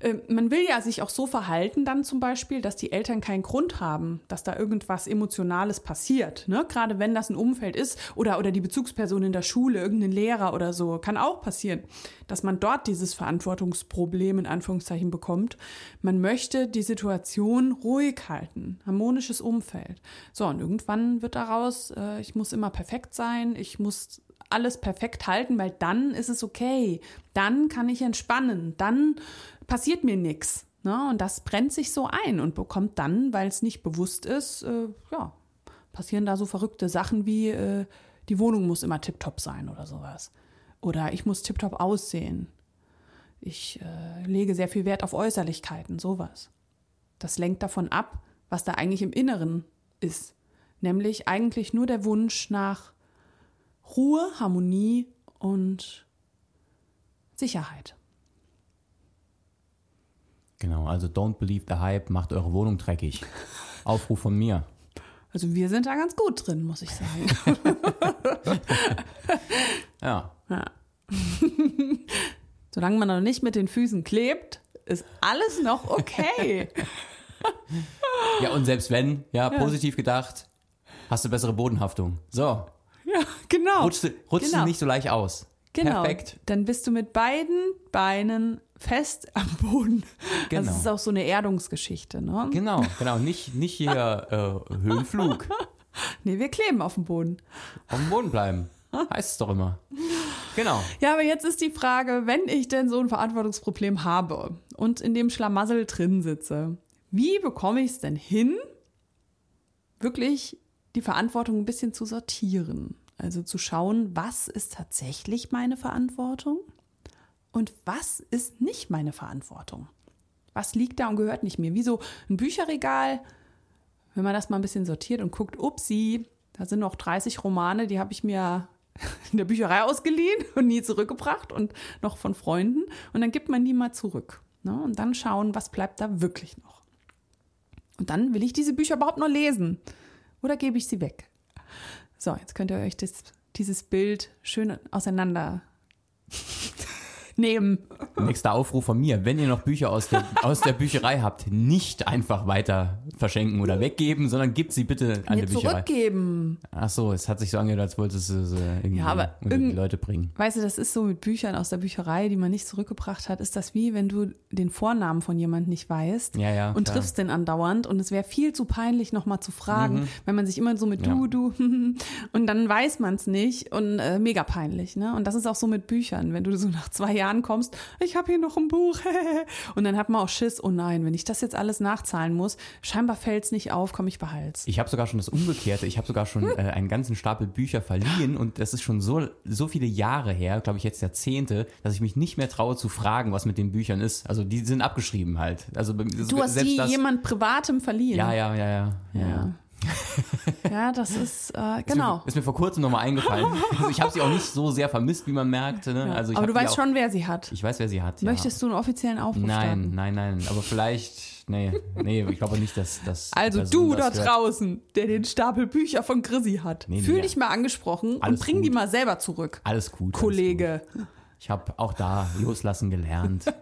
äh, man will ja sich auch so verhalten dann zum Beispiel, dass die Eltern keinen Grund haben, dass da irgendwas Emotionales passiert. Ne? Gerade wenn das ein Umfeld ist oder, oder die Bezugsperson in der Schule, irgendein Lehrer oder so, kann auch passieren, dass man dort dieses Verantwortungsproblem in Anführungszeichen bekommt. Man möchte die Situation ruhig halten, harmonisches Umfeld. So, und irgendwann wird daraus, äh, ich muss immer perfekt sein, ich muss alles perfekt halten, weil dann ist es okay. Dann kann ich entspannen. Dann passiert mir nichts. Ne? Und das brennt sich so ein und bekommt dann, weil es nicht bewusst ist, äh, ja, passieren da so verrückte Sachen wie, äh, die Wohnung muss immer tiptop sein oder sowas. Oder ich muss tiptop aussehen. Ich äh, lege sehr viel Wert auf Äußerlichkeiten, sowas. Das lenkt davon ab, was da eigentlich im Inneren ist. Nämlich eigentlich nur der Wunsch nach Ruhe, Harmonie und Sicherheit. Genau, also don't believe the hype, macht eure Wohnung dreckig. Aufruf von mir. Also wir sind da ganz gut drin, muss ich sagen. Ja, Ja. Solange man noch nicht mit den Füßen klebt, ist alles noch okay. ja und selbst wenn, ja, positiv gedacht, hast du bessere Bodenhaftung. So, ja, genau. rutschst du, rutschst Genau. du nicht so leicht aus. Genau. Perfekt. Dann bist du mit beiden Beinen fest am Boden. Genau. Das ist auch so eine Erdungsgeschichte, ne? Genau, genau. Nicht, nicht hier äh, Höhenflug. Nee, wir kleben auf dem Boden. Auf dem Boden bleiben. Heißt es doch immer. Genau. Ja, aber jetzt ist die Frage, wenn ich denn so ein Verantwortungsproblem habe und in dem Schlamassel drin sitze, wie bekomme ich es denn hin, wirklich die Verantwortung ein bisschen zu sortieren? Also zu schauen, was ist tatsächlich meine Verantwortung und was ist nicht meine Verantwortung? Was liegt da und gehört nicht mir? Wie so ein Bücherregal, wenn man das mal ein bisschen sortiert und guckt, upsi, da sind noch 30 Romane, die habe ich mir in der Bücherei ausgeliehen und nie zurückgebracht und noch von Freunden. Und dann gibt man die mal zurück. Ne? Und dann schauen, was bleibt da wirklich noch. Und dann will ich diese Bücher überhaupt noch lesen. Oder gebe ich sie weg? So, jetzt könnt ihr euch das, dieses Bild schön auseinander nehmen. Nächster Aufruf von mir. Wenn ihr noch Bücher aus der, aus der Bücherei habt, nicht einfach weiter verschenken oder weggeben, sondern gebt sie bitte an Mir die Bücherei. zurückgeben. Ach so, es hat sich so angehört, als wolltest du sie irgendwie Ja, aber unter die irgend- Leute bringen. Weißt du, das ist so mit Büchern aus der Bücherei, die man nicht zurückgebracht hat, ist das wie, wenn du den Vornamen von jemand nicht weißt Ja, ja, und klar. triffst den andauernd und es wäre viel zu peinlich, nochmal zu fragen, wenn man sich immer so mit Mhm. Du, du und dann weiß man es nicht und äh, mega peinlich. Ne? Und das ist auch so mit Büchern. Wenn du so nach zwei Jahren Jahren kommst, ich habe hier noch ein Buch. und dann hat man auch Schiss, oh nein, wenn ich das jetzt alles nachzahlen muss, scheinbar fällt es nicht auf, komme ich bei Hals. Ich habe sogar schon das Umgekehrte. Ich habe sogar schon äh, einen ganzen Stapel Bücher verliehen und das ist schon so, so viele Jahre her, glaube ich jetzt Jahrzehnte, dass ich mich nicht mehr traue zu fragen, was mit den Büchern ist. Also die sind abgeschrieben halt. Also du hast die das, jemand Privatem verliehen. Ja, ja, ja, ja. ja. ja. ja, das ist, äh, genau. Ist mir, ist mir vor kurzem nochmal eingefallen. Also ich habe sie auch nicht so sehr vermisst, wie man merkt. Ne? Also aber du weißt schon, wer sie hat. Ich weiß, wer sie hat. Möchtest ja. du einen offiziellen Aufruf Nein, starten? nein, nein. Aber vielleicht, nee, nee, ich glaube nicht, dass das. Also du da draußen, der den Stapel Bücher von Chrissy hat, nee, fühl nee, dich mal angesprochen und bring gut. die mal selber zurück. Alles gut. Kollege. Alles gut. Ich habe auch da loslassen gelernt.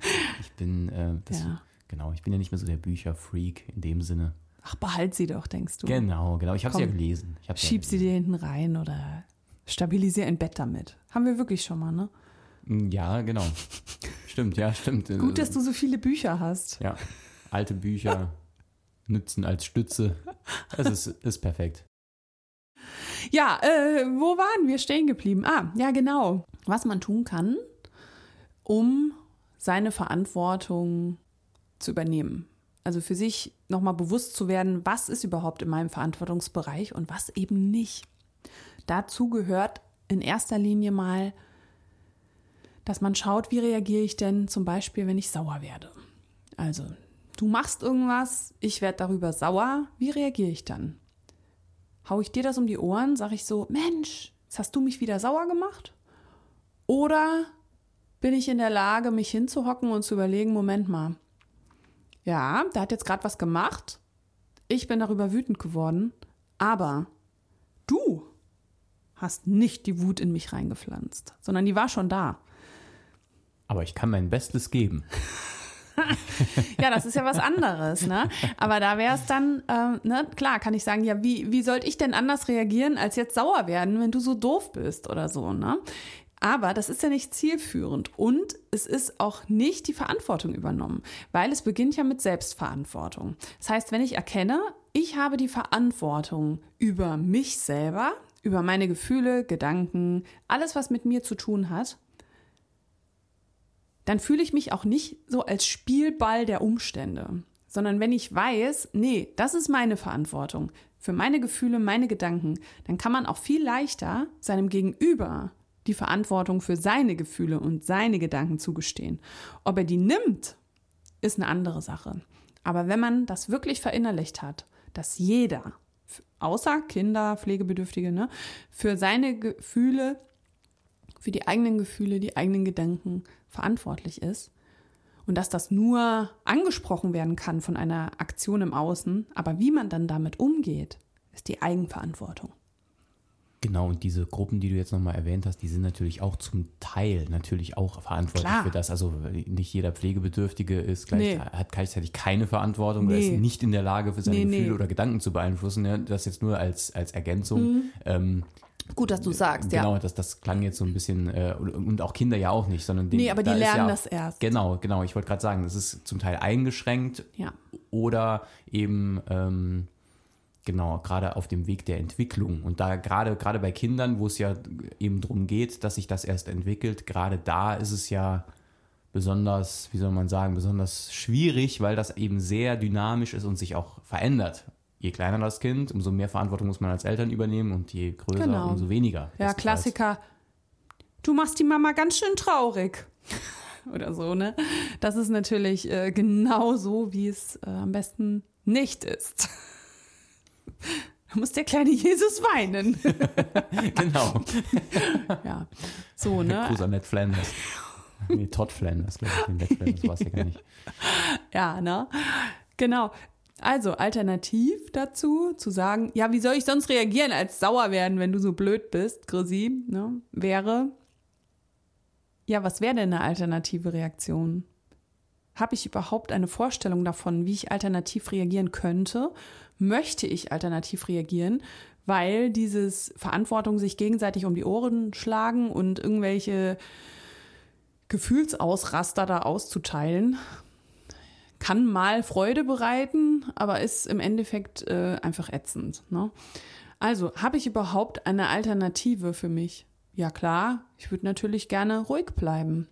Ich bin, äh, das, ja. genau, ich bin ja nicht mehr so der Bücherfreak in dem Sinne. Ach, behalt sie doch, denkst du. Genau, genau. Ich habe sie ja gelesen. Ich schieb ja sie dir hinten rein oder stabilisier ein Bett damit. Haben wir wirklich schon mal, ne? Mm, ja, genau. stimmt, ja, stimmt. Gut, dass du so viele Bücher hast. Ja, alte Bücher nützen als Stütze. Das ist, ist perfekt. Ja, äh, wo waren wir stehen geblieben? Ah, ja, genau. Was man tun kann, um seine Verantwortung zu übernehmen. Also für sich nochmal bewusst zu werden, was ist überhaupt in meinem Verantwortungsbereich und was eben nicht. Dazu gehört in erster Linie mal, dass man schaut, wie reagiere ich denn zum Beispiel, wenn ich sauer werde. Also, du machst irgendwas, ich werde darüber sauer, wie reagiere ich dann? Hau ich dir das um die Ohren, sage ich so, Mensch, jetzt hast du mich wieder sauer gemacht? Oder bin ich in der Lage, mich hinzuhocken und zu überlegen, Moment mal, ja, der hat jetzt gerade was gemacht. Ich bin darüber wütend geworden. Aber du hast nicht die Wut in mich reingepflanzt, sondern die war schon da. Aber ich kann mein Bestes geben. ja, das ist ja was anderes, ne? Aber da wäre es dann, ähm, ne, klar, kann ich sagen, ja, wie, wie sollte ich denn anders reagieren, als jetzt sauer werden, wenn du so doof bist oder so, ne? Aber das ist ja nicht zielführend und es ist auch nicht die Verantwortung übernommen, weil es beginnt ja mit Selbstverantwortung. Das heißt, wenn ich erkenne, ich habe die Verantwortung über mich selber, über meine Gefühle, Gedanken, alles, was mit mir zu tun hat, dann fühle ich mich auch nicht so als Spielball der Umstände, sondern wenn ich weiß, nee, das ist meine Verantwortung für meine Gefühle, meine Gedanken, dann kann man auch viel leichter seinem Gegenüber die Verantwortung für seine Gefühle und seine Gedanken zugestehen. Ob er die nimmt, ist eine andere Sache. Aber wenn man das wirklich verinnerlicht hat, dass jeder, außer Kinder, Pflegebedürftige, ne, für seine Gefühle, für die eigenen Gefühle, die eigenen Gedanken verantwortlich ist und dass das nur angesprochen werden kann von einer Aktion im Außen, aber wie man dann damit umgeht, ist die Eigenverantwortung. Genau, und diese Gruppen, die du jetzt nochmal erwähnt hast, die sind natürlich auch zum Teil natürlich auch verantwortlich Klar. für das. Also nicht jeder Pflegebedürftige ist gleich, nee. hat gleichzeitig keine Verantwortung nee. oder ist nicht in der Lage, für seine nee, Gefühle oder Gedanken zu beeinflussen. Ja, das jetzt nur als, als Ergänzung. Mhm. Ähm, Gut, dass du sagst, genau, ja. Genau, das, das klang jetzt so ein bisschen, äh, und auch Kinder ja auch nicht, sondern den, Nee, aber die da lernen ja, das erst. Genau, genau. Ich wollte gerade sagen, das ist zum Teil eingeschränkt ja. oder eben ähm, Genau, gerade auf dem Weg der Entwicklung. Und da gerade, gerade bei Kindern, wo es ja eben darum geht, dass sich das erst entwickelt, gerade da ist es ja besonders, wie soll man sagen, besonders schwierig, weil das eben sehr dynamisch ist und sich auch verändert. Je kleiner das Kind, umso mehr Verantwortung muss man als Eltern übernehmen und je größer, genau. umso weniger. Ja, Klassiker. Du machst die Mama ganz schön traurig. Oder so, ne? Das ist natürlich äh, genau so, wie es äh, am besten nicht ist. Da muss der kleine Jesus weinen. genau. ja, so, ne? Gruß an Ned Flanders. Nee, Todd Flanders, glaube ich. Ned Flanders war es ja gar nicht. Ja, ne? Genau. Also alternativ dazu zu sagen, ja, wie soll ich sonst reagieren als sauer werden, wenn du so blöd bist, Grisi, ne, wäre, ja, was wäre denn eine alternative Reaktion? Habe ich überhaupt eine Vorstellung davon, wie ich alternativ reagieren könnte? Möchte ich alternativ reagieren? Weil dieses Verantwortung sich gegenseitig um die Ohren schlagen und irgendwelche Gefühlsausraster da auszuteilen, kann mal Freude bereiten, aber ist im Endeffekt äh, einfach ätzend. Ne? Also, habe ich überhaupt eine Alternative für mich? Ja klar, ich würde natürlich gerne ruhig bleiben.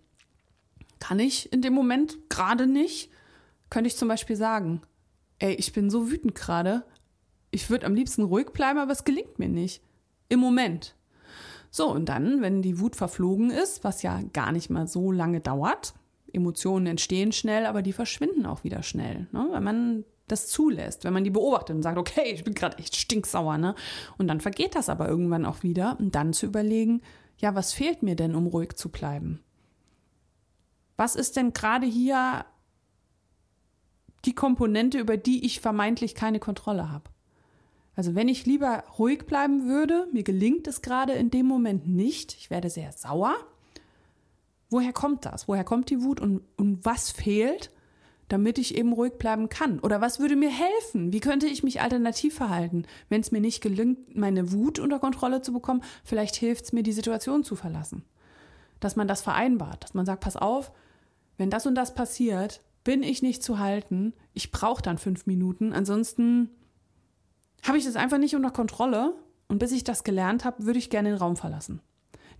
Kann ich in dem Moment gerade nicht. Könnte ich zum Beispiel sagen, ey, ich bin so wütend gerade. Ich würde am liebsten ruhig bleiben, aber es gelingt mir nicht. Im Moment. So, und dann, wenn die Wut verflogen ist, was ja gar nicht mal so lange dauert, Emotionen entstehen schnell, aber die verschwinden auch wieder schnell, ne? wenn man das zulässt, wenn man die beobachtet und sagt, okay, ich bin gerade echt stinksauer, ne? Und dann vergeht das aber irgendwann auch wieder und dann zu überlegen, ja, was fehlt mir denn, um ruhig zu bleiben? Was ist denn gerade hier die Komponente, über die ich vermeintlich keine Kontrolle habe? Also wenn ich lieber ruhig bleiben würde, mir gelingt es gerade in dem Moment nicht, ich werde sehr sauer. Woher kommt das? Woher kommt die Wut und, und was fehlt, damit ich eben ruhig bleiben kann? Oder was würde mir helfen? Wie könnte ich mich alternativ verhalten, wenn es mir nicht gelingt, meine Wut unter Kontrolle zu bekommen? Vielleicht hilft es mir, die Situation zu verlassen. Dass man das vereinbart, dass man sagt, pass auf, wenn das und das passiert, bin ich nicht zu halten. Ich brauche dann fünf Minuten. Ansonsten habe ich das einfach nicht unter Kontrolle. Und bis ich das gelernt habe, würde ich gerne den Raum verlassen.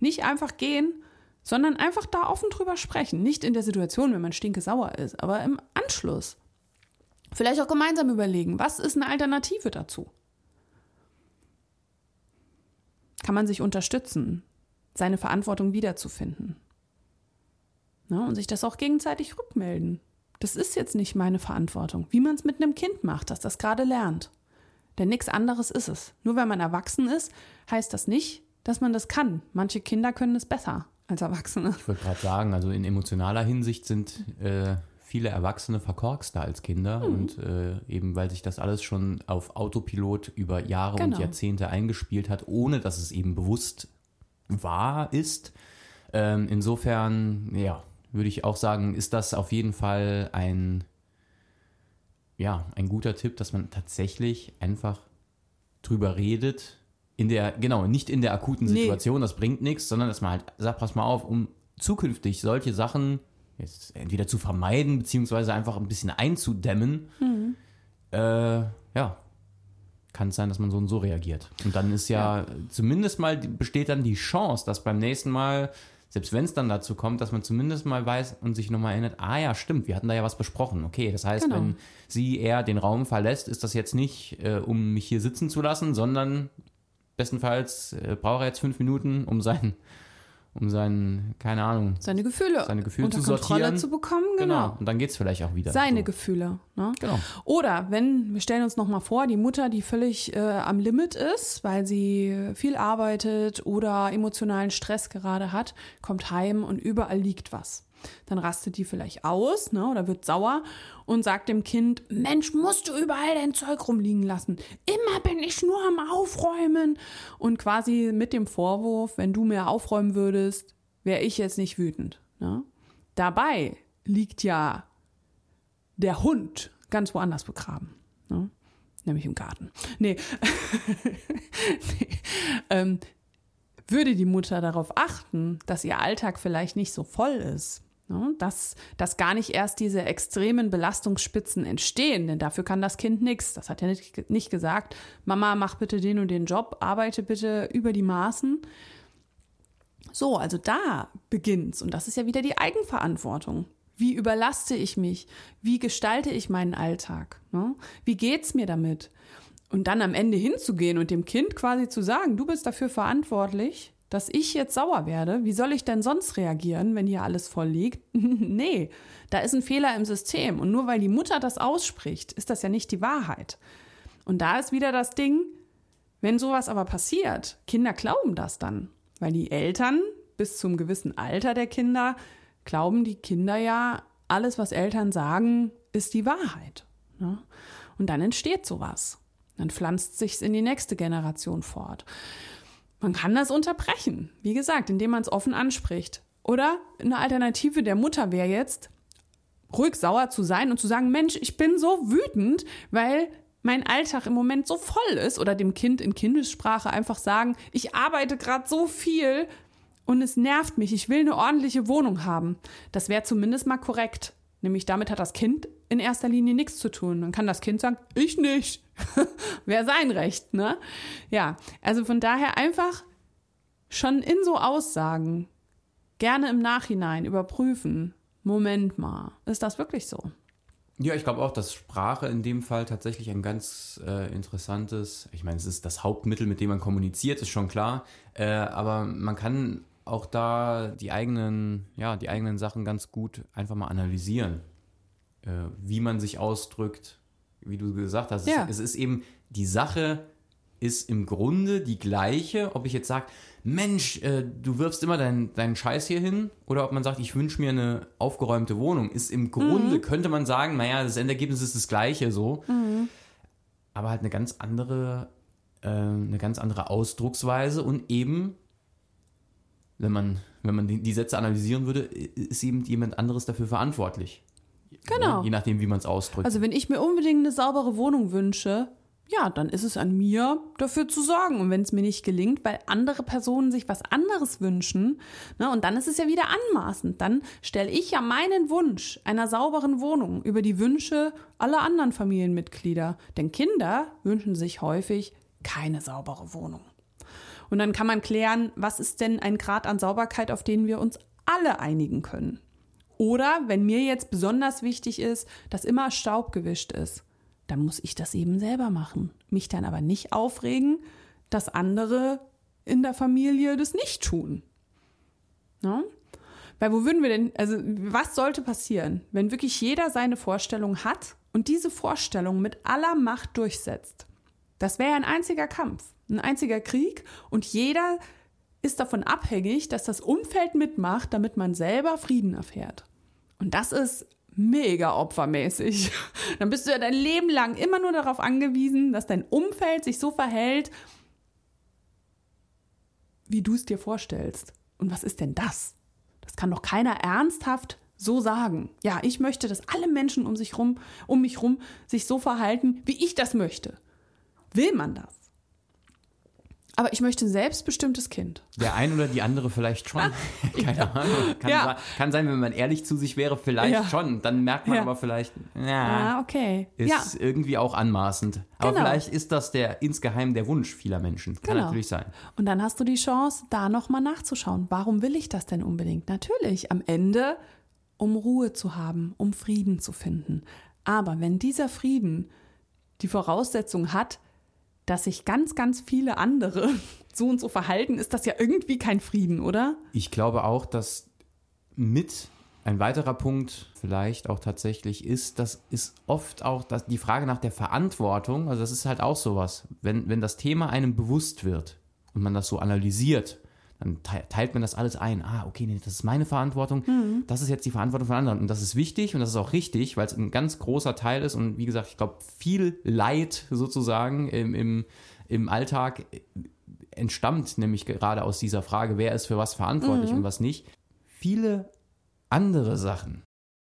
Nicht einfach gehen, sondern einfach da offen drüber sprechen. Nicht in der Situation, wenn man stinke sauer ist, aber im Anschluss. Vielleicht auch gemeinsam überlegen, was ist eine Alternative dazu? Kann man sich unterstützen, seine Verantwortung wiederzufinden? Ne, und sich das auch gegenseitig rückmelden. Das ist jetzt nicht meine Verantwortung. Wie man es mit einem Kind macht, das das gerade lernt. Denn nichts anderes ist es. Nur weil man erwachsen ist, heißt das nicht, dass man das kann. Manche Kinder können es besser als Erwachsene. Ich wollte gerade sagen, also in emotionaler Hinsicht sind äh, viele Erwachsene verkorkster als Kinder. Mhm. Und äh, eben weil sich das alles schon auf Autopilot über Jahre genau. und Jahrzehnte eingespielt hat, ohne dass es eben bewusst wahr ist. Ähm, insofern, ja, würde ich auch sagen, ist das auf jeden Fall ein, ja, ein guter Tipp, dass man tatsächlich einfach drüber redet. In der, genau, nicht in der akuten Situation, nee. das bringt nichts, sondern dass man halt sagt, pass mal auf, um zukünftig solche Sachen jetzt entweder zu vermeiden, beziehungsweise einfach ein bisschen einzudämmen, mhm. äh, ja, kann es sein, dass man so und so reagiert. Und dann ist ja, ja, zumindest mal besteht dann die Chance, dass beim nächsten Mal selbst wenn es dann dazu kommt, dass man zumindest mal weiß und sich nochmal erinnert, ah ja, stimmt, wir hatten da ja was besprochen. Okay, das heißt, genau. wenn sie eher den Raum verlässt, ist das jetzt nicht, äh, um mich hier sitzen zu lassen, sondern bestenfalls äh, braucht er jetzt fünf Minuten, um sein um seinen, keine Ahnung, seine Gefühle, seine Gefühle unter zu Kontrolle sortieren. zu bekommen. Genau. genau. Und dann geht es vielleicht auch wieder. Seine so. Gefühle. Ne? Genau. Oder wenn, wir stellen uns nochmal vor, die Mutter, die völlig äh, am Limit ist, weil sie viel arbeitet oder emotionalen Stress gerade hat, kommt heim und überall liegt was. Dann rastet die vielleicht aus ne, oder wird sauer und sagt dem Kind, Mensch, musst du überall dein Zeug rumliegen lassen. Immer bin ich nur am Aufräumen. Und quasi mit dem Vorwurf, wenn du mehr aufräumen würdest, wäre ich jetzt nicht wütend. Ne? Dabei liegt ja der Hund ganz woanders begraben. Ne? Nämlich im Garten. Nee. nee. Ähm, würde die Mutter darauf achten, dass ihr Alltag vielleicht nicht so voll ist? Dass, dass gar nicht erst diese extremen Belastungsspitzen entstehen, denn dafür kann das Kind nichts. Das hat ja nicht, nicht gesagt, Mama, mach bitte den und den Job, arbeite bitte über die Maßen. So, also da beginnt's. Und das ist ja wieder die Eigenverantwortung. Wie überlaste ich mich? Wie gestalte ich meinen Alltag? Ne? Wie geht's mir damit? Und dann am Ende hinzugehen und dem Kind quasi zu sagen, du bist dafür verantwortlich, dass ich jetzt sauer werde. Wie soll ich denn sonst reagieren, wenn hier alles voll liegt? nee, da ist ein Fehler im System. Und nur weil die Mutter das ausspricht, ist das ja nicht die Wahrheit. Und da ist wieder das Ding, wenn sowas aber passiert, Kinder glauben das dann. Weil die Eltern bis zum gewissen Alter der Kinder glauben die Kinder ja, alles, was Eltern sagen, ist die Wahrheit. Ne? Und dann entsteht sowas. Dann pflanzt sich's in die nächste Generation fort. Man kann das unterbrechen, wie gesagt, indem man es offen anspricht. Oder eine Alternative der Mutter wäre jetzt, ruhig sauer zu sein und zu sagen, Mensch, ich bin so wütend, weil mein Alltag im Moment so voll ist oder dem Kind in Kindessprache einfach sagen, ich arbeite gerade so viel und es nervt mich, ich will eine ordentliche Wohnung haben. Das wäre zumindest mal korrekt. Nämlich damit hat das Kind in erster Linie nichts zu tun. Dann kann das Kind sagen, ich nicht. Wäre sein Recht, ne? Ja, also von daher einfach schon in so Aussagen gerne im Nachhinein überprüfen. Moment mal, ist das wirklich so? Ja, ich glaube auch, dass Sprache in dem Fall tatsächlich ein ganz äh, interessantes, ich meine, es ist das Hauptmittel, mit dem man kommuniziert, ist schon klar, äh, aber man kann auch da die eigenen, ja, die eigenen Sachen ganz gut einfach mal analysieren, äh, wie man sich ausdrückt, wie du gesagt hast. Ja. Es, es ist eben, die Sache ist im Grunde die gleiche, ob ich jetzt sage, Mensch, äh, du wirfst immer deinen deinen Scheiß hier hin, oder ob man sagt, ich wünsche mir eine aufgeräumte Wohnung, ist im Grunde, könnte man sagen, naja, das Endergebnis ist das gleiche so, aber halt eine ganz andere, äh, eine ganz andere Ausdrucksweise und eben, wenn man, wenn man die, die Sätze analysieren würde, ist eben jemand anderes dafür verantwortlich. Genau. Je nachdem, wie man es ausdrückt. Also wenn ich mir unbedingt eine saubere Wohnung wünsche, ja, dann ist es an mir, dafür zu sorgen. Und wenn es mir nicht gelingt, weil andere Personen sich was anderes wünschen, ne, und dann ist es ja wieder anmaßend. Dann stelle ich ja meinen Wunsch einer sauberen Wohnung über die Wünsche aller anderen Familienmitglieder. Denn Kinder wünschen sich häufig keine saubere Wohnung. Und dann kann man klären, was ist denn ein Grad an Sauberkeit, auf den wir uns alle einigen können. Oder wenn mir jetzt besonders wichtig ist, dass immer Staub gewischt ist, dann muss ich das eben selber machen. Mich dann aber nicht aufregen, dass andere in der Familie das nicht tun. Ne? Weil wo würden wir denn, also was sollte passieren, wenn wirklich jeder seine Vorstellung hat und diese Vorstellung mit aller Macht durchsetzt? Das wäre ein einziger Kampf, ein einziger Krieg und jeder ist davon abhängig, dass das Umfeld mitmacht, damit man selber Frieden erfährt. Und das ist mega opfermäßig. Dann bist du ja dein Leben lang immer nur darauf angewiesen, dass dein Umfeld sich so verhält, wie du es dir vorstellst. Und was ist denn das? Das kann doch keiner ernsthaft so sagen. Ja, ich möchte, dass alle Menschen um sich rum, um mich rum sich so verhalten, wie ich das möchte. Will man das? Aber ich möchte ein selbstbestimmtes Kind. Der ein oder die andere vielleicht schon. Keine Ahnung. Kann, Ja. sein, kann sein, wenn man ehrlich zu sich wäre, vielleicht Ja. schon. Dann merkt man Ja. aber vielleicht, ja, Ah, okay. ist ja, irgendwie auch anmaßend. Aber Genau. vielleicht ist das der insgeheim der Wunsch vieler Menschen. Kann Genau. natürlich sein. Und dann hast du die Chance, da nochmal nachzuschauen. Warum will ich das denn unbedingt? Natürlich, am Ende, um Ruhe zu haben, um Frieden zu finden. Aber wenn dieser Frieden die Voraussetzung hat, dass sich ganz, ganz viele andere so und so verhalten, ist das ja irgendwie kein Frieden, oder? Ich glaube auch, dass mit ein weiterer Punkt vielleicht auch tatsächlich ist, das ist oft auch das, die Frage nach der Verantwortung. Also das ist halt auch sowas. Wenn, wenn das Thema einem bewusst wird und man das so analysiert, dann te- teilt man das alles ein. Ah, okay, nee, das ist meine Verantwortung. Das ist jetzt die Verantwortung von anderen. Und das ist wichtig und das ist auch richtig, weil es ein ganz großer Teil ist. Und wie gesagt, ich glaube, viel Leid sozusagen im, im, im Alltag entstammt nämlich gerade aus dieser Frage, wer ist für was verantwortlich und was nicht. Viele andere Sachen,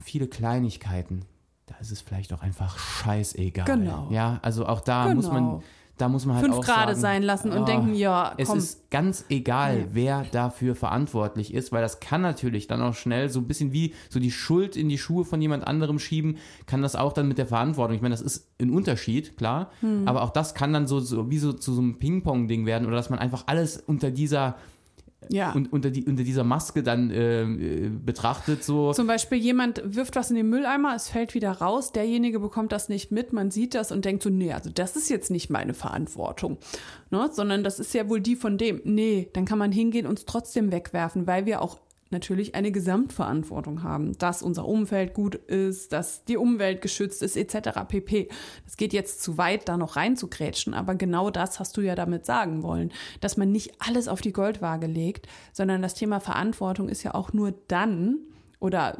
viele Kleinigkeiten, da ist es vielleicht auch einfach scheißegal. Genau. Ja, also auch da Genau. muss man, da muss man halt Fünf auch Grade sagen, sein lassen und ah, denken, ja, es komm. ist ganz egal, wer dafür verantwortlich ist, weil das kann natürlich dann auch schnell so ein bisschen wie so die Schuld in die Schuhe von jemand anderem schieben, kann das auch dann mit der Verantwortung. Ich meine, das ist ein Unterschied, klar, Hm. aber auch das kann dann so, so wie so zu so einem Ping-Pong-Ding werden oder dass man einfach alles unter dieser ja. und unter, die, unter dieser Maske dann äh, betrachtet, so. Zum Beispiel jemand wirft was in den Mülleimer, es fällt wieder raus, derjenige bekommt das nicht mit, man sieht das und denkt so, nee, also das ist jetzt nicht meine Verantwortung, ne? sondern das ist ja wohl die von dem. Nee, dann kann man hingehen und es trotzdem wegwerfen, weil wir auch natürlich eine Gesamtverantwortung haben, dass unser Umfeld gut ist, dass die Umwelt geschützt ist, etc. pp. Das geht jetzt zu weit, da noch reinzugrätschen, aber genau das hast du ja damit sagen wollen, dass man nicht alles auf die Goldwaage legt, sondern das Thema Verantwortung ist ja auch nur dann, oder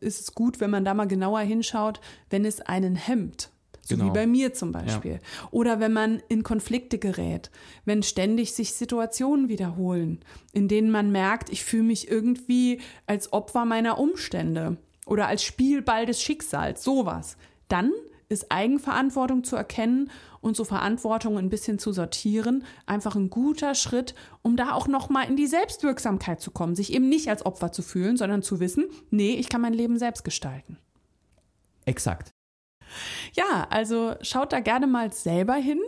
ist es gut, wenn man da mal genauer hinschaut, wenn es einen hemmt. So Genau. wie bei mir zum Beispiel. Oder wenn man in Konflikte gerät, wenn ständig sich Situationen wiederholen, in denen man merkt, ich fühle mich irgendwie als Opfer meiner Umstände oder als Spielball des Schicksals, sowas. Dann ist Eigenverantwortung zu erkennen und so Verantwortung ein bisschen zu sortieren, einfach ein guter Schritt, um da auch nochmal in die Selbstwirksamkeit zu kommen, sich eben nicht als Opfer zu fühlen, sondern zu wissen, nee, ich kann mein Leben selbst gestalten. Exakt. Ja, also schaut da gerne mal selber hin.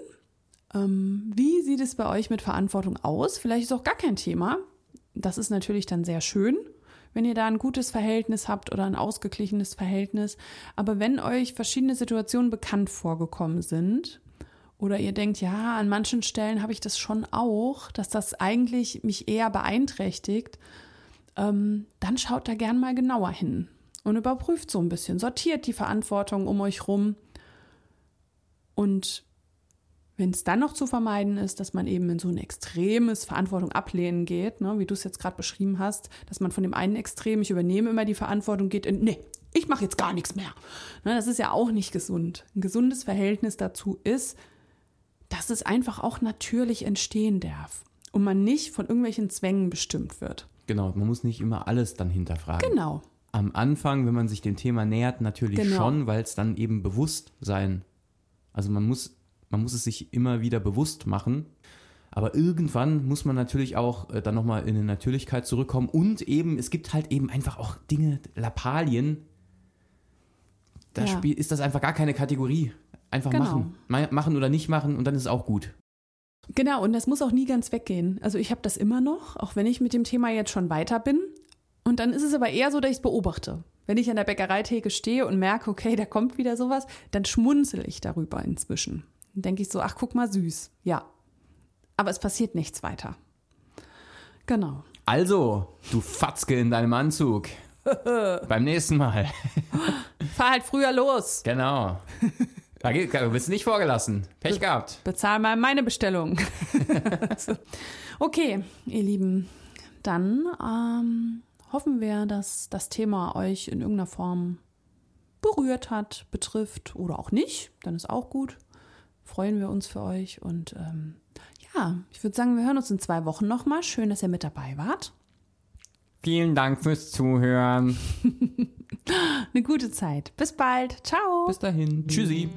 Ähm, wie sieht es bei euch mit Verantwortung aus? Vielleicht ist auch gar kein Thema. Das ist natürlich dann sehr schön, wenn ihr da ein gutes Verhältnis habt oder ein ausgeglichenes Verhältnis. Aber wenn euch verschiedene Situationen bekannt vorgekommen sind oder ihr denkt, ja, an manchen Stellen habe ich das schon auch, dass das eigentlich mich eher beeinträchtigt, ähm, dann schaut da gern mal genauer hin und überprüft so ein bisschen, sortiert die Verantwortung um euch rum und wenn es dann noch zu vermeiden ist, dass man eben in so ein extremes Verantwortung ablehnen geht, ne, wie du es jetzt gerade beschrieben hast, dass man von dem einen Extrem, ich übernehme immer die Verantwortung, geht in, nee, ich mache jetzt gar nichts mehr. Ne, das ist ja auch nicht gesund. Ein gesundes Verhältnis dazu ist, dass es einfach auch natürlich entstehen darf und man nicht von irgendwelchen Zwängen bestimmt wird. Genau, man muss nicht immer alles dann hinterfragen. Genau. Am Anfang, wenn man sich dem Thema nähert, natürlich Genau. schon, weil es dann eben Bewusstsein, also man muss, man muss es sich immer wieder bewusst machen. Aber irgendwann muss man natürlich auch äh, dann nochmal in eine Natürlichkeit zurückkommen und eben, es gibt halt eben einfach auch Dinge, Lappalien, da Ja. spiel, ist das einfach gar keine Kategorie. Einfach Genau. machen. Ma- Machen oder nicht machen und dann ist es auch gut. Genau, und das muss auch nie ganz weggehen. Also ich habe das immer noch, auch wenn ich mit dem Thema jetzt schon weiter bin. Und dann ist es aber eher so, dass ich es beobachte. Wenn ich an der Bäckereitheke stehe und merke, okay, da kommt wieder sowas, dann schmunzel ich darüber inzwischen. Dann denke ich so, ach, guck mal, süß. Ja. Aber es passiert nichts weiter. Genau. Also, du Fatzke in deinem Anzug. Beim nächsten Mal. Fahr halt früher los. Genau. Da geht- Du bist nicht vorgelassen. Pech gehabt. Bezahl mal meine Bestellung. Okay, ihr Lieben, dann ähm, hoffen wir, dass das Thema euch in irgendeiner Form berührt hat, betrifft oder auch nicht. Dann ist auch gut. Freuen wir uns für euch. Und ähm, ja, ich würde sagen, wir hören uns in zwei Wochen nochmal. Schön, dass ihr mit dabei wart. Vielen Dank fürs Zuhören. Eine gute Zeit. Bis bald. Ciao. Bis dahin. Tschüssi.